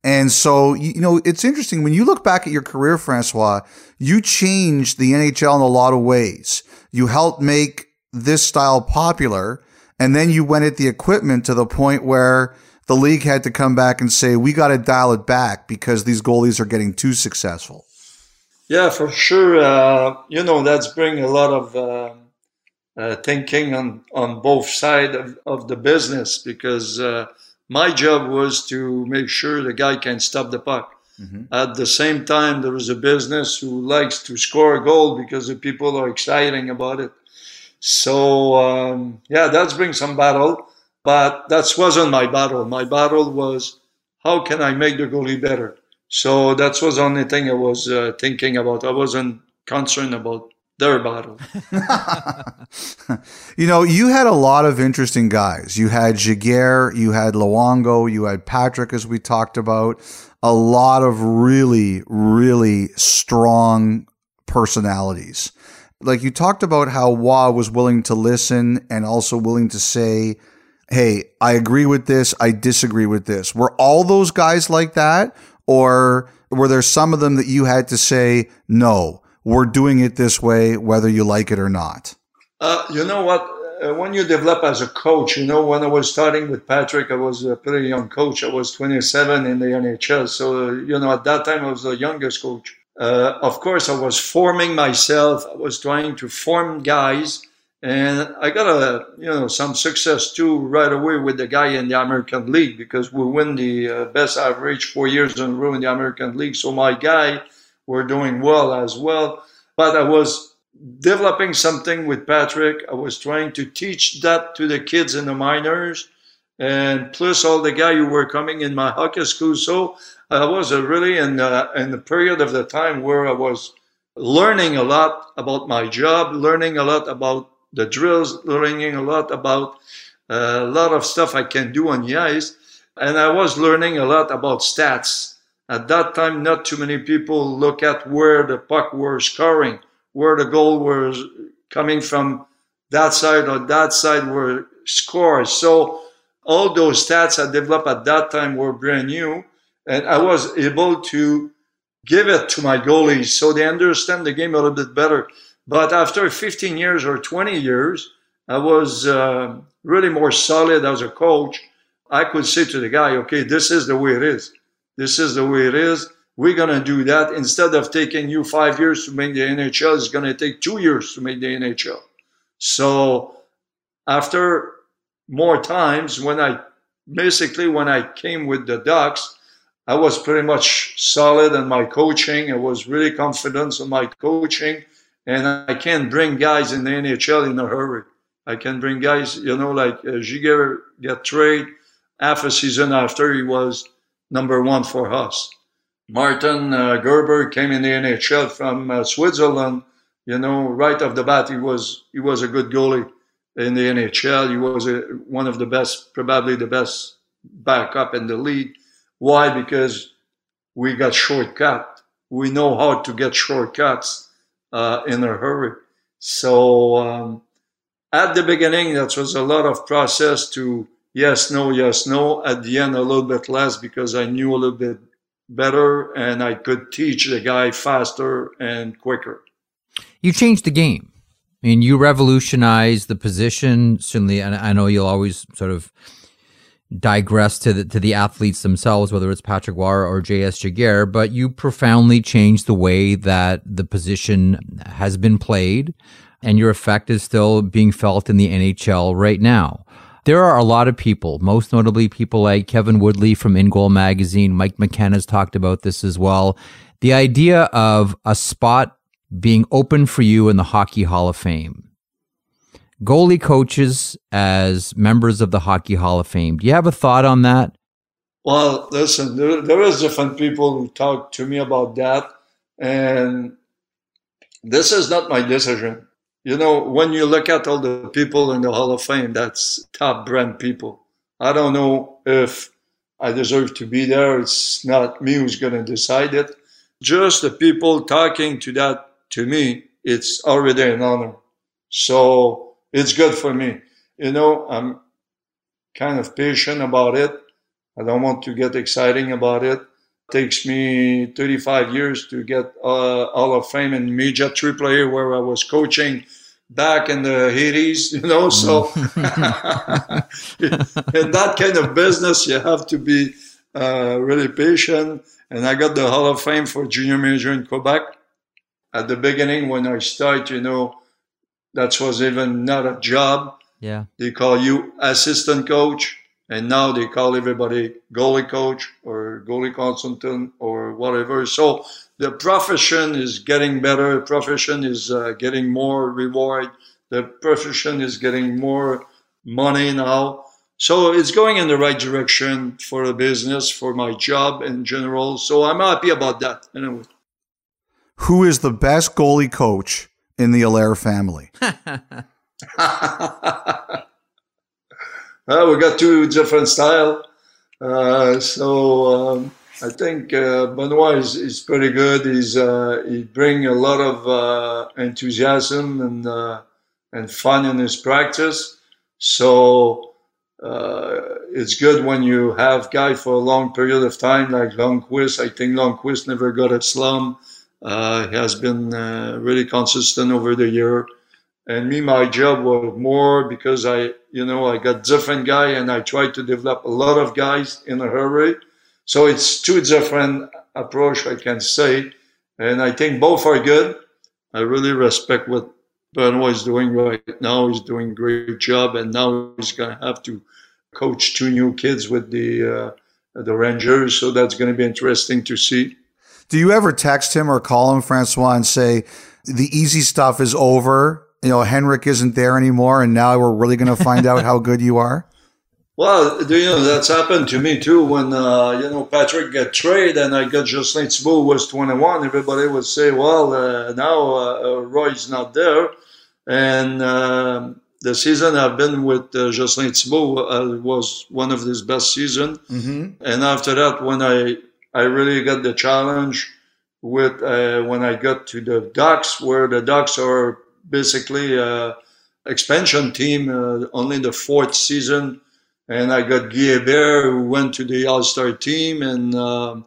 And so, you know, it's interesting when you look back at your career, Francois, you changed the NHL in a lot of ways. You helped make this style popular. And then you went at the equipment to the point where the league had to come back and say, we got to dial it back because these goalies are getting too successful. Yeah, for sure. Uh, you know, that's bring a lot of uh, uh, thinking on, on both sides of, of the business because uh, my job was to make sure the guy can stop the puck. Mm-hmm. At the same time, there is a business who likes to score a goal because the people are exciting about it. So um, yeah, that's bring some battle, but that wasn't my battle. My battle was how can I make the goalie better. So that was the only thing I was uh, thinking about. I wasn't concerned about their battle. you know, you had a lot of interesting guys. You had Giguere, you had Luongo, you had Patrick, as we talked about. A lot of really, really strong personalities. Like you talked about how Roy was willing to listen and also willing to say, Hey, I agree with this. I disagree with this. Were all those guys like that? Or were there some of them that you had to say, no, we're doing it this way, whether you like it or not? Uh, you know what? Uh, when you develop as a coach, you know, when I was starting with Patrick, I was a pretty young coach. I was 27 in the NHL. So, uh, you know, at that time, I was the youngest coach. Uh, of course, I was forming myself. I was trying to form guys. And I got a, you know, some success too right away with the guy in the American League because we win the uh, best average four years in a row in the American League. So my guy were doing well as well. But I was developing something with Patrick. I was trying to teach that to the kids in the minors, and plus all the guys who were coming in my hockey school. So I was really in the, in the period of the time where I was learning a lot about my job, learning a lot about the drills, learning a lot about uh, a lot of stuff I can do on the ice. And I was learning a lot about stats at that time, not too many people look at where the puck was scoring, where the goal was coming from that side or that side were scores. So all those stats I developed at that time were brand new, and I was able to give it to my goalies so they understand the game a little bit better. But after 15 years or 20 years, I was uh, really more solid as a coach. I could say to the guy, okay, this is the way it is. This is the way it is. We're going to do that. Instead of taking you five years to make the NHL, it's going to take two years to make the NHL. So after more times, when I basically when I came with the Ducks, I was pretty much solid in my coaching. I was really confident in my coaching, and I can bring guys in the NHL in a hurry. I can bring guys, you know, like uh, Giguere get trade half a season after he was number one for us. Martin uh, Gerber came in the NHL from uh, Switzerland. You know, right off the bat, he was he was a good goalie in the NHL. He was a, one of the best, probably the best backup in the league. Why? Because we got shortcut. We know how to get shortcuts uh, in a hurry. So um, at the beginning, that was a lot of process to yes, no, yes, no. At the end, a little bit less because I knew a little bit better and I could teach the guy faster and quicker. You changed the game. I mean, you revolutionized the position. Certainly, and I know you'll always sort of digress to the to the athletes themselves, whether it's Patrick Roy or J.S. Giguere, but you profoundly changed the way that the position has been played, and your effect is still being felt in the NHL right now. There are a lot of people, most notably people like Kevin Woodley from In Goal Magazine. Mike McKenna's talked about this as well. The idea of a spot being open for you in the Hockey Hall of Fame. Goalie coaches as members of the Hockey Hall of Fame. Do you have a thought on that? Well, listen, there, there is different people who talk to me about that, and this is not my decision. You know, when you look at all the people in the Hall of Fame, that's top brand people. I don't know if I deserve to be there. It's not me who's going to decide it. Just the people talking to that, to me, it's already an honor. So it's good for me. You know, I'm kind of patient about it. I don't want to get exciting about it. it takes me 35 years to get uh, Hall of Fame in major three player where I was coaching back in the 80s, you know. So in that kind of business, you have to be uh, really patient. And I got the Hall of Fame for junior major in Quebec. At the beginning, when I started, you know, that was even not a job. Yeah. They call you assistant coach, and now they call everybody goalie coach or goalie consultant or whatever. So the profession is getting better. The profession is uh, getting more reward. The profession is getting more money now. So it's going in the right direction for the business, for my job in general. So I'm happy about that. Anyway. Who is the best goalie coach in the Allaire family? well, we got two different style. Uh, so um, I think uh, Benoit is, is pretty good. He's uh, he bring a lot of uh, enthusiasm and uh, and fun in his practice. So uh, it's good when you have guy for a long period of time like Lundqvist. I think Lundqvist never got a slump. Uh, has been really consistent over the year. And me, my job was more because I, you know, I got different guy and I tried to develop a lot of guys in a hurry so it's two different approach, I can say, and I think both are good. I really respect what Benoit is doing right now. He's doing great job, and now he's going to have to coach two new kids with the uh, the Rangers. So that's going to be interesting to see. Do you ever text him or call him, Francois, and say the easy stuff is over? You know, Henrik isn't there anymore, and now we're really going to find out how good you are. Well, you know that's happened to me too. When uh, you know Patrick got traded and I got Jocelyn Thibault was 21, everybody would say, "Well, uh, now uh, uh Roy's not there," and um, the season I've been with uh, Jocelyn Thibault uh, was one of his best season. Mm-hmm. And after that, when I I really got the challenge with uh, when I got to the Ducks, where the Ducks are basically a expansion team, only the fourth season and I got Guy Hebert, who went to the All Star team, and uh,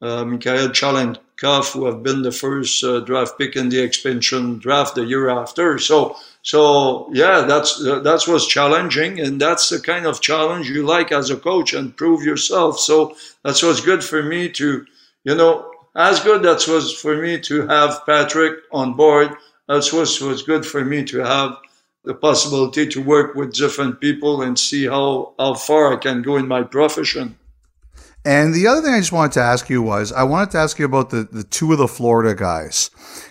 uh, Mikhail Shtalenkov, who have been the first uh, draft pick in the expansion draft the year after. So, so yeah, that's uh, that was challenging, and that's the kind of challenge you like as a coach and prove yourself. So that's what's good for me to, you know, as good that was for me to have Patrick on board. That's what was good for me to have the possibility to work with different people and see how, how far I can go in my profession. And the other thing I just wanted to ask you was I wanted to ask you about the, the two of the Florida guys.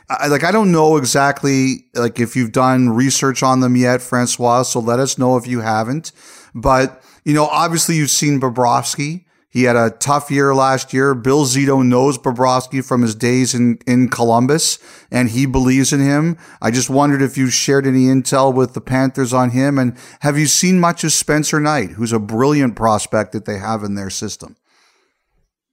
I, like I don't know exactly like if you've done research on them yet, Francois. So let us know if you haven't. But you know, obviously you've seen Bobrovsky. He had a tough year last year. Bill Zito knows Bobrovsky from his days in, in Columbus, and he believes in him. I just wondered if you shared any intel with the Panthers on him, and have you seen much of Spencer Knight, who's a brilliant prospect that they have in their system?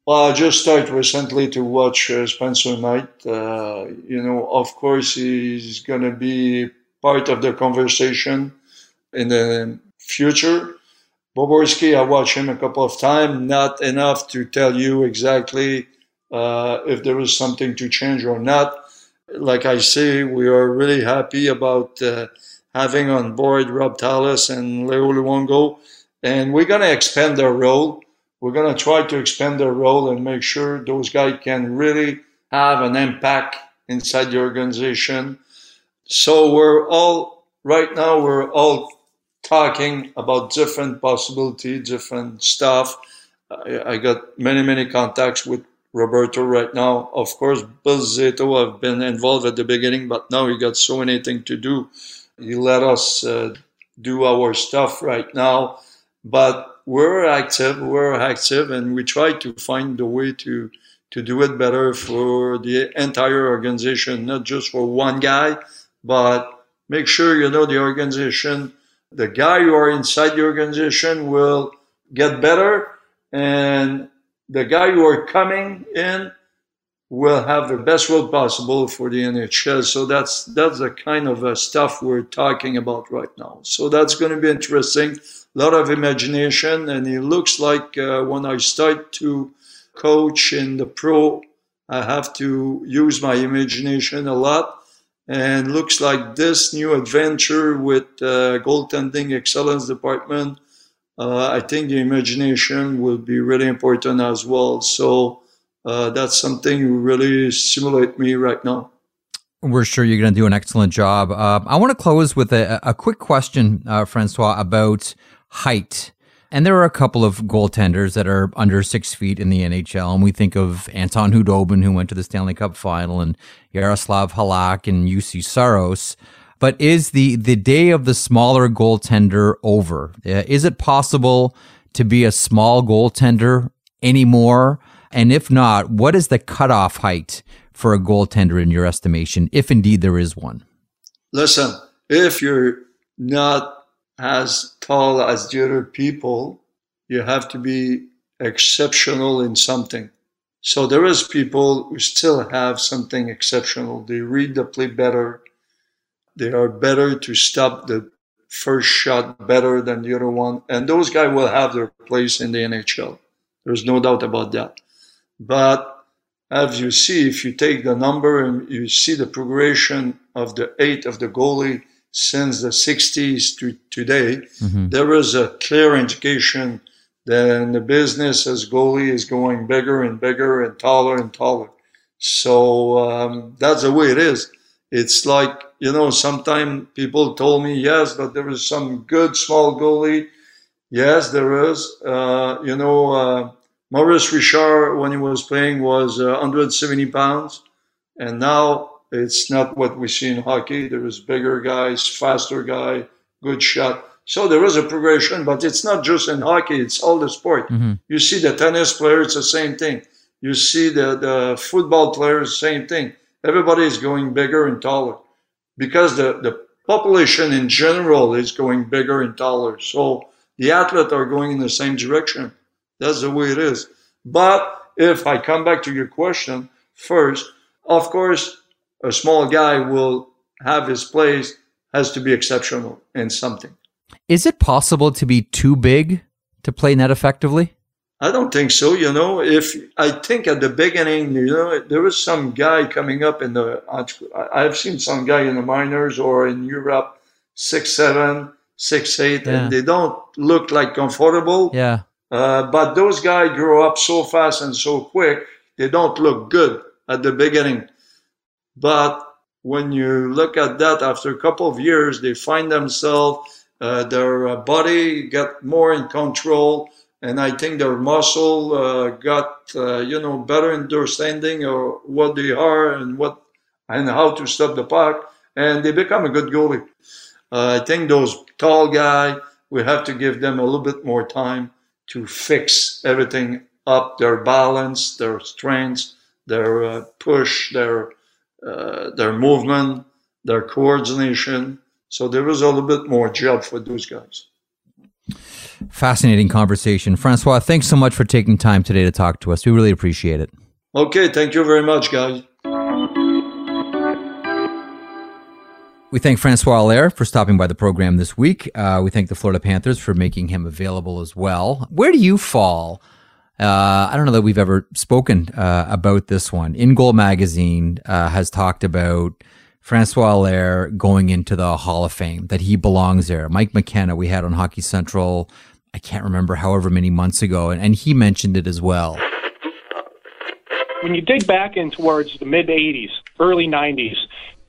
Well, I just started recently to watch uh, Spencer Knight. Uh, you know, of course, he's going to be part of the conversation in the future Bobrovsky, I watched him a couple of times, not enough to tell you exactly uh, if there is something to change or not. Like I say, we are really happy about uh, having on board Rob Tallas and Leo Luongo, and we're going to expand their role. We're going to try to expand their role and make sure those guys can really have an impact inside the organization. So we're all right now. We're all talking about different possibilities, different stuff. I, I, got many, many contacts with Roberto right now. Of course, Bill Zito have been involved at the beginning, but now he got so many things to do. He let us uh, do our stuff right now, but we're active, we're active, and we try to find a way to to do it better for the entire organization, not just for one guy, but make sure you know the organization the guy who are inside the organization will get better and the guy who are coming in will have the best role possible for the NHL. So that's that's the kind of uh, stuff we're talking about right now. So that's going to be interesting. Lot of imagination, and it looks like uh, when I start to coach in the pro, I have to use my imagination a lot and looks like this new adventure with uh, goaltending excellence department, uh, I think the imagination will be really important as well. So uh, that's something who really stimulate me right now. We're sure you're going to do an excellent job. Uh, I want to close with a, a quick question, uh, Francois, about height. And there are a couple of goaltenders that are under six feet in the NHL. And we think of Anton Khudobin, who went to the Stanley Cup final, and Yaroslav Halak and Juuse Saros. But is the, the day of the smaller goaltender over? Uh, is it possible to be a small goaltender anymore? And if not, what is the cutoff height for a goaltender in your estimation, if indeed there is one? Listen, if you're not as tall as the other people, you have to be exceptional in something. So there is people who still have something exceptional. They read the play better. They are better to stop the first shot better than the other one. And those guys will have their place in the NHL. There's no doubt about that. But as you see, if you take the number and you see the progression of the eight of the goalie, since the 60s to today, mm-hmm. there was a clear indication that the business as goalie is going bigger and bigger and taller and taller. So um, that's the way it is. It's like, you know, sometimes people told me, yes, but there is some good small goalie. Yes, there is. Uh, you know, uh, Maurice Richard, when he was playing, was uh, 170 pounds. And now it's not what we see in hockey. There is bigger guys, faster guy, good shot. So there is a progression, but it's not just in hockey, it's all the sport. Mm-hmm. You see the tennis player, it's the same thing. You see the, the football players, same thing. Everybody is going bigger and taller because the, the population in general is going bigger and taller. So the athletes are going in the same direction. That's the way it is. But if I come back to your question first, of course, a small guy will have his place has to be exceptional in something. Is it possible to be too big to play net effectively? I don't think so. You know, if I think at the beginning, you know, there was some guy coming up in the. I've seen some guy in the minors or in Europe, six seven, six eight, yeah. and they don't look like comfortable. Yeah. Uh, but those guys grow up so fast and so quick, they don't look good at the beginning. But when you look at that after a couple of years, they find themselves, uh, their uh, body got more in control. And I think their muscle uh, got, uh, you know, better understanding of what they are and what and how to stop the puck, and they become a good goalie. Uh, I think those tall guys, we have to give them a little bit more time to fix everything up their balance, their strength, their uh, push, their uh, their movement, their coordination. So there was a little bit more job for those guys. Fascinating conversation. Francois, thanks so much for taking time today to talk to us. We really appreciate it. Okay, thank you very much, guys. We thank Francois Allaire for stopping by the program this week. Uh, we thank the Florida Panthers for making him available as well. Where do you fall? Uh, I don't know that we've ever spoken uh, about this one. In Goal Magazine uh, has talked about Francois Allaire going into the Hall of Fame, that he belongs there. Mike McKenna, we had on Hockey Central, I can't remember however many months ago, and, and he mentioned it as well. When you dig back in towards the mid 80s, early 90s,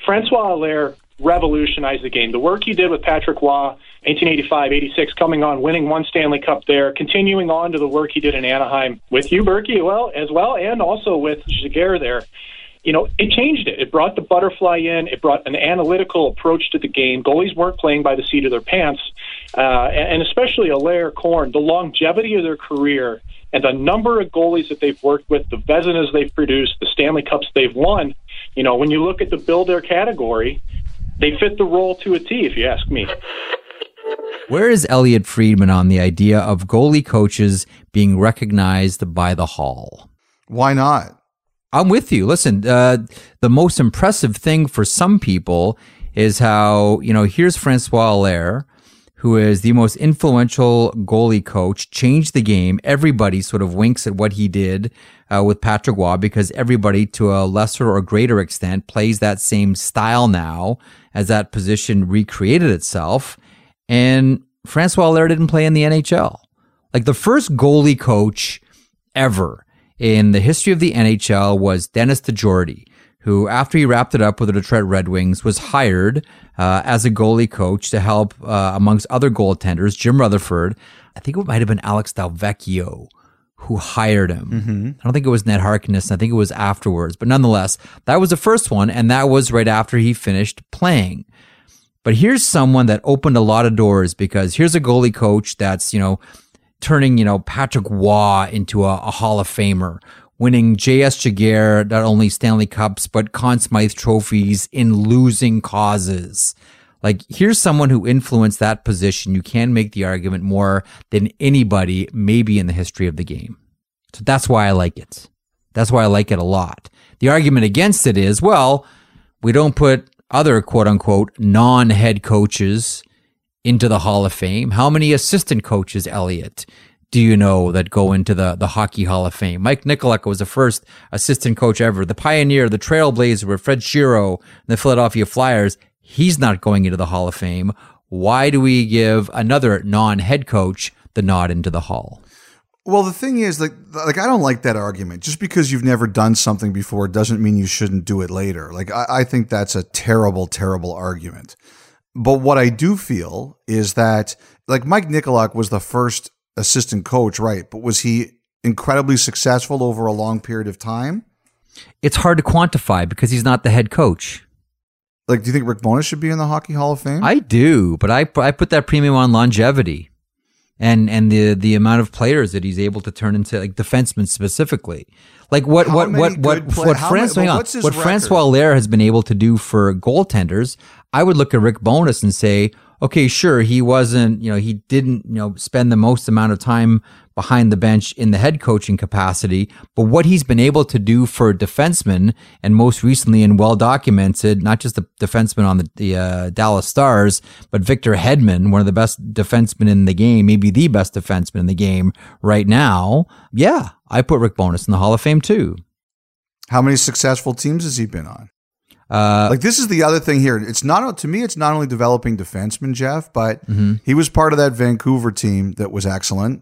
Francois Allaire revolutionized the game. The work he did with Patrick Roy, 1885 86, coming on, winning one Stanley Cup there, continuing on to the work he did in Anaheim with Guy Hebert well, as well, and also with Giguère there. You know, it changed it. It brought the butterfly in. It brought an analytical approach to the game. Goalies weren't playing by the seat of their pants, uh, and especially Allaire Corn, the longevity of their career and the number of goalies that they've worked with, the Vezinas they've produced, the Stanley Cups they've won. You know, when you look at the build their category, they fit the role to a T, if you ask me. Where is Elliotte Friedman on the idea of goalie coaches being recognized by the Hall? Why not? I'm with you. Listen, uh, the most impressive thing for some people is how, you know, here's Francois Allaire, who is the most influential goalie coach, changed the game. Everybody sort of winks at what he did uh, with Patrick Roy because everybody, to a lesser or greater extent, plays that same style now as that position recreated itself. And Francois Allaire didn't play in the NHL. Like the first goalie coach ever in the history of the NHL was Denis DeJordy, who, after he wrapped it up with the Detroit Red Wings, was hired uh, as a goalie coach to help, uh, amongst other goaltenders, Jim Rutherford. I think it might have been Alex Delvecchio who hired him. Mm-hmm. I don't think it was Ned Harkness. I think it was afterwards, but nonetheless, that was the first one, and that was right after he finished playing. But here's someone that opened a lot of doors because here's a goalie coach that's you know turning you know Patrick Roy into a, a Hall of Famer, winning J.S. Giguère not only Stanley Cups but Conn Smythe trophies in losing causes. Like, here's someone who influenced that position. You can make the argument more than anybody, maybe in the history of the game. So that's why I like it. That's why I like it a lot. The argument against it is, well, we don't put other quote unquote non head coaches into the Hall of Fame. How many assistant coaches, Elliotte, do you know that go into the, the Hockey Hall of Fame? Mike Nykoluk was the first assistant coach ever. The pioneer, the trailblazer Fred Shero, the Philadelphia Flyers he's not going into the Hall of Fame. Why do we give another non-head coach the nod into the Hall? Well, the thing is, like, like I don't like that argument. Just because you've never done something before doesn't mean you shouldn't do it later. Like, I, I think that's a terrible, terrible argument. But what I do feel is that, like, Mike Nykoluk was the first assistant coach, right? But was he incredibly successful over a long period of time? It's hard to quantify because he's not the head coach. Like, do you think Rick Bowness should be in the Hockey Hall of Fame? I do, but I I put that premium on longevity, and and the the amount of players that he's able to turn into like defensemen specifically. Like what How what what what play- what, France, many- hang on. what's what record? Francois Allaire has been able to do for goaltenders. I would look at Rick Bowness and say, okay, sure, he wasn't, you know, he didn't, you know, spend the most amount of time behind the bench in the head coaching capacity, but what he's been able to do for defensemen, and most recently and well documented, not just the defenseman on the, the uh, Dallas Stars, but Victor Hedman, one of the best defensemen in the game, maybe the best defenseman in the game right now. Yeah, I put Rick Bowness in the Hall of Fame too. How many successful teams has he been on? Uh, Like this is the other thing here. It's not to me. It's not only developing defensemen, Jeff, but Mm-hmm. he was part of that Vancouver team that was excellent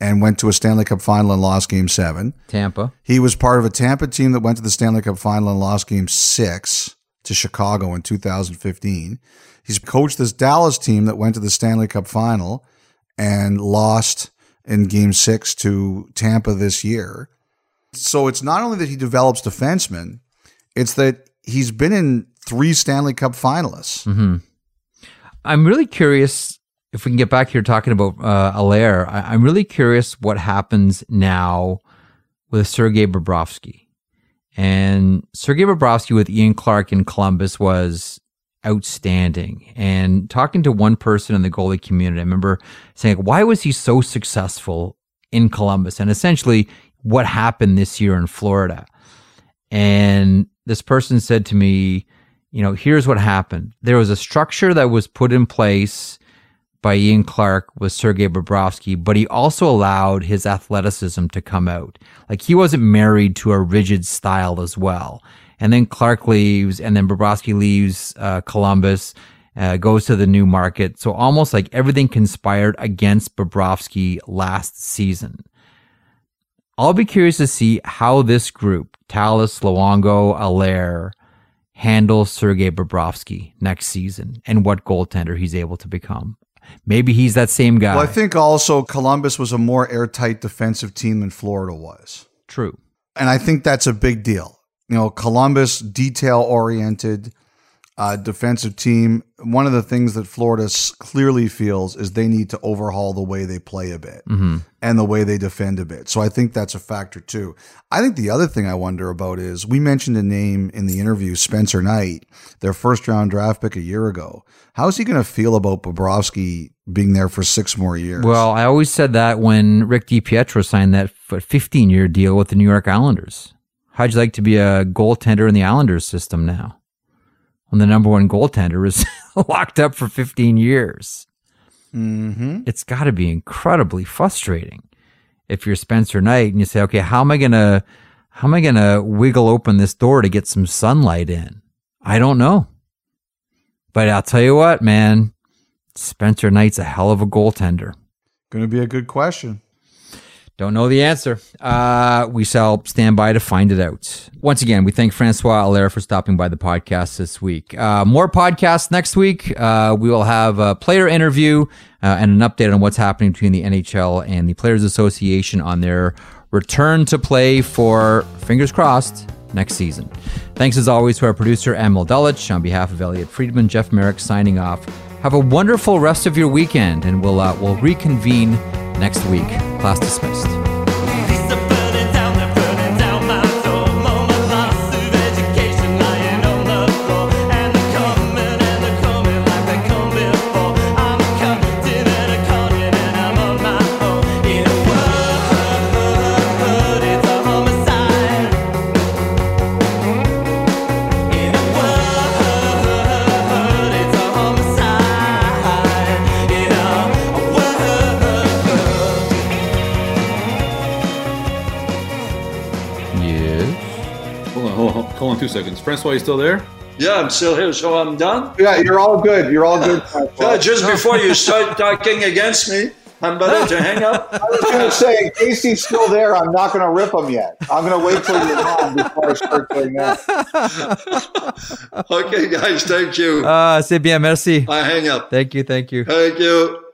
and went to a Stanley Cup final and lost Game Seven. Tampa. He was part of a Tampa team that went to the Stanley Cup final and lost Game Six to Chicago in 2015. He's coached this Dallas team that went to the Stanley Cup final and lost in Game Six to Tampa this year. So it's not only that he develops defensemen, it's that he's been in three Stanley Cup finalists. Mm-hmm. I'm really curious if we can get back here talking about uh, Allaire. I, I'm really curious what happens now with Sergei Bobrovsky. And Sergei Bobrovsky with Ian Clark in Columbus was outstanding. And talking to one person in the goalie community, I remember saying, why was he so successful in Columbus? And essentially, what happened this year in Florida? And this person said to me, you know, here's what happened. There was a structure that was put in place by Ian Clark with Sergei Bobrovsky, but he also allowed his athleticism to come out. Like he wasn't married to a rigid style as well. And then Clark leaves, and then Bobrovsky leaves uh, Columbus, uh, goes to the new market. So almost like everything conspired against Bobrovsky last season. I'll be curious to see how this group, Tallas, Luongo, Allaire, handle Sergei Bobrovsky next season and what goaltender he's able to become. Maybe he's that same guy. Well, I think also Columbus was a more airtight defensive team than Florida was. True. And I think that's a big deal. You know, Columbus, detail oriented, uh, defensive team. One of the things that Florida clearly feels is they need to overhaul the way they play a bit mm-hmm. and the way they defend a bit. So I think that's a factor too. I think the other thing I wonder about is we mentioned a name in the interview, Spencer Knight, their first round draft pick a year ago. How's he going to feel about Bobrovsky being there for six more years? Well, I always said that when Rick DiPietro signed that 15 year deal with the New York Islanders. How'd you like to be a goaltender in the Islanders system now? When the number one goaltender is locked up for 15 years. Mm-hmm. It's got to be incredibly frustrating if you're Spencer Knight and you say, okay, how am I going to, how am I going to wiggle open this door to get some sunlight in? I don't know. But I'll tell you what, man, Spencer Knight's a hell of a goaltender. Going to be a good question. Don't know the answer. Uh, we shall stand by to find it out. Once again, we thank Francois Allaire for stopping by the podcast this week. Uh, more podcasts next week. Uh, we will have a player interview uh, and an update on what's happening between the NHL and the Players Association on their return to play for, fingers crossed, next season. Thanks as always to our producer, Emil Dulwich. On behalf of Elliotte Friedman, Jeff Marek signing off. Have a wonderful rest of your weekend, and we'll, uh, we'll reconvene next week. Class dismissed. Two seconds. Francois, you still there? Yeah, I'm still here. So I'm done? Yeah, you're all good. You're all good. yeah, just before you start talking against me, I'm better to hang up. I was going to say, in case he's still there, I'm not going to rip him yet. I'm going to wait till you're on before I start doing that. okay, guys, thank you. Ah, uh, c'est bien, merci. I hang up. Thank you, thank you. Thank you.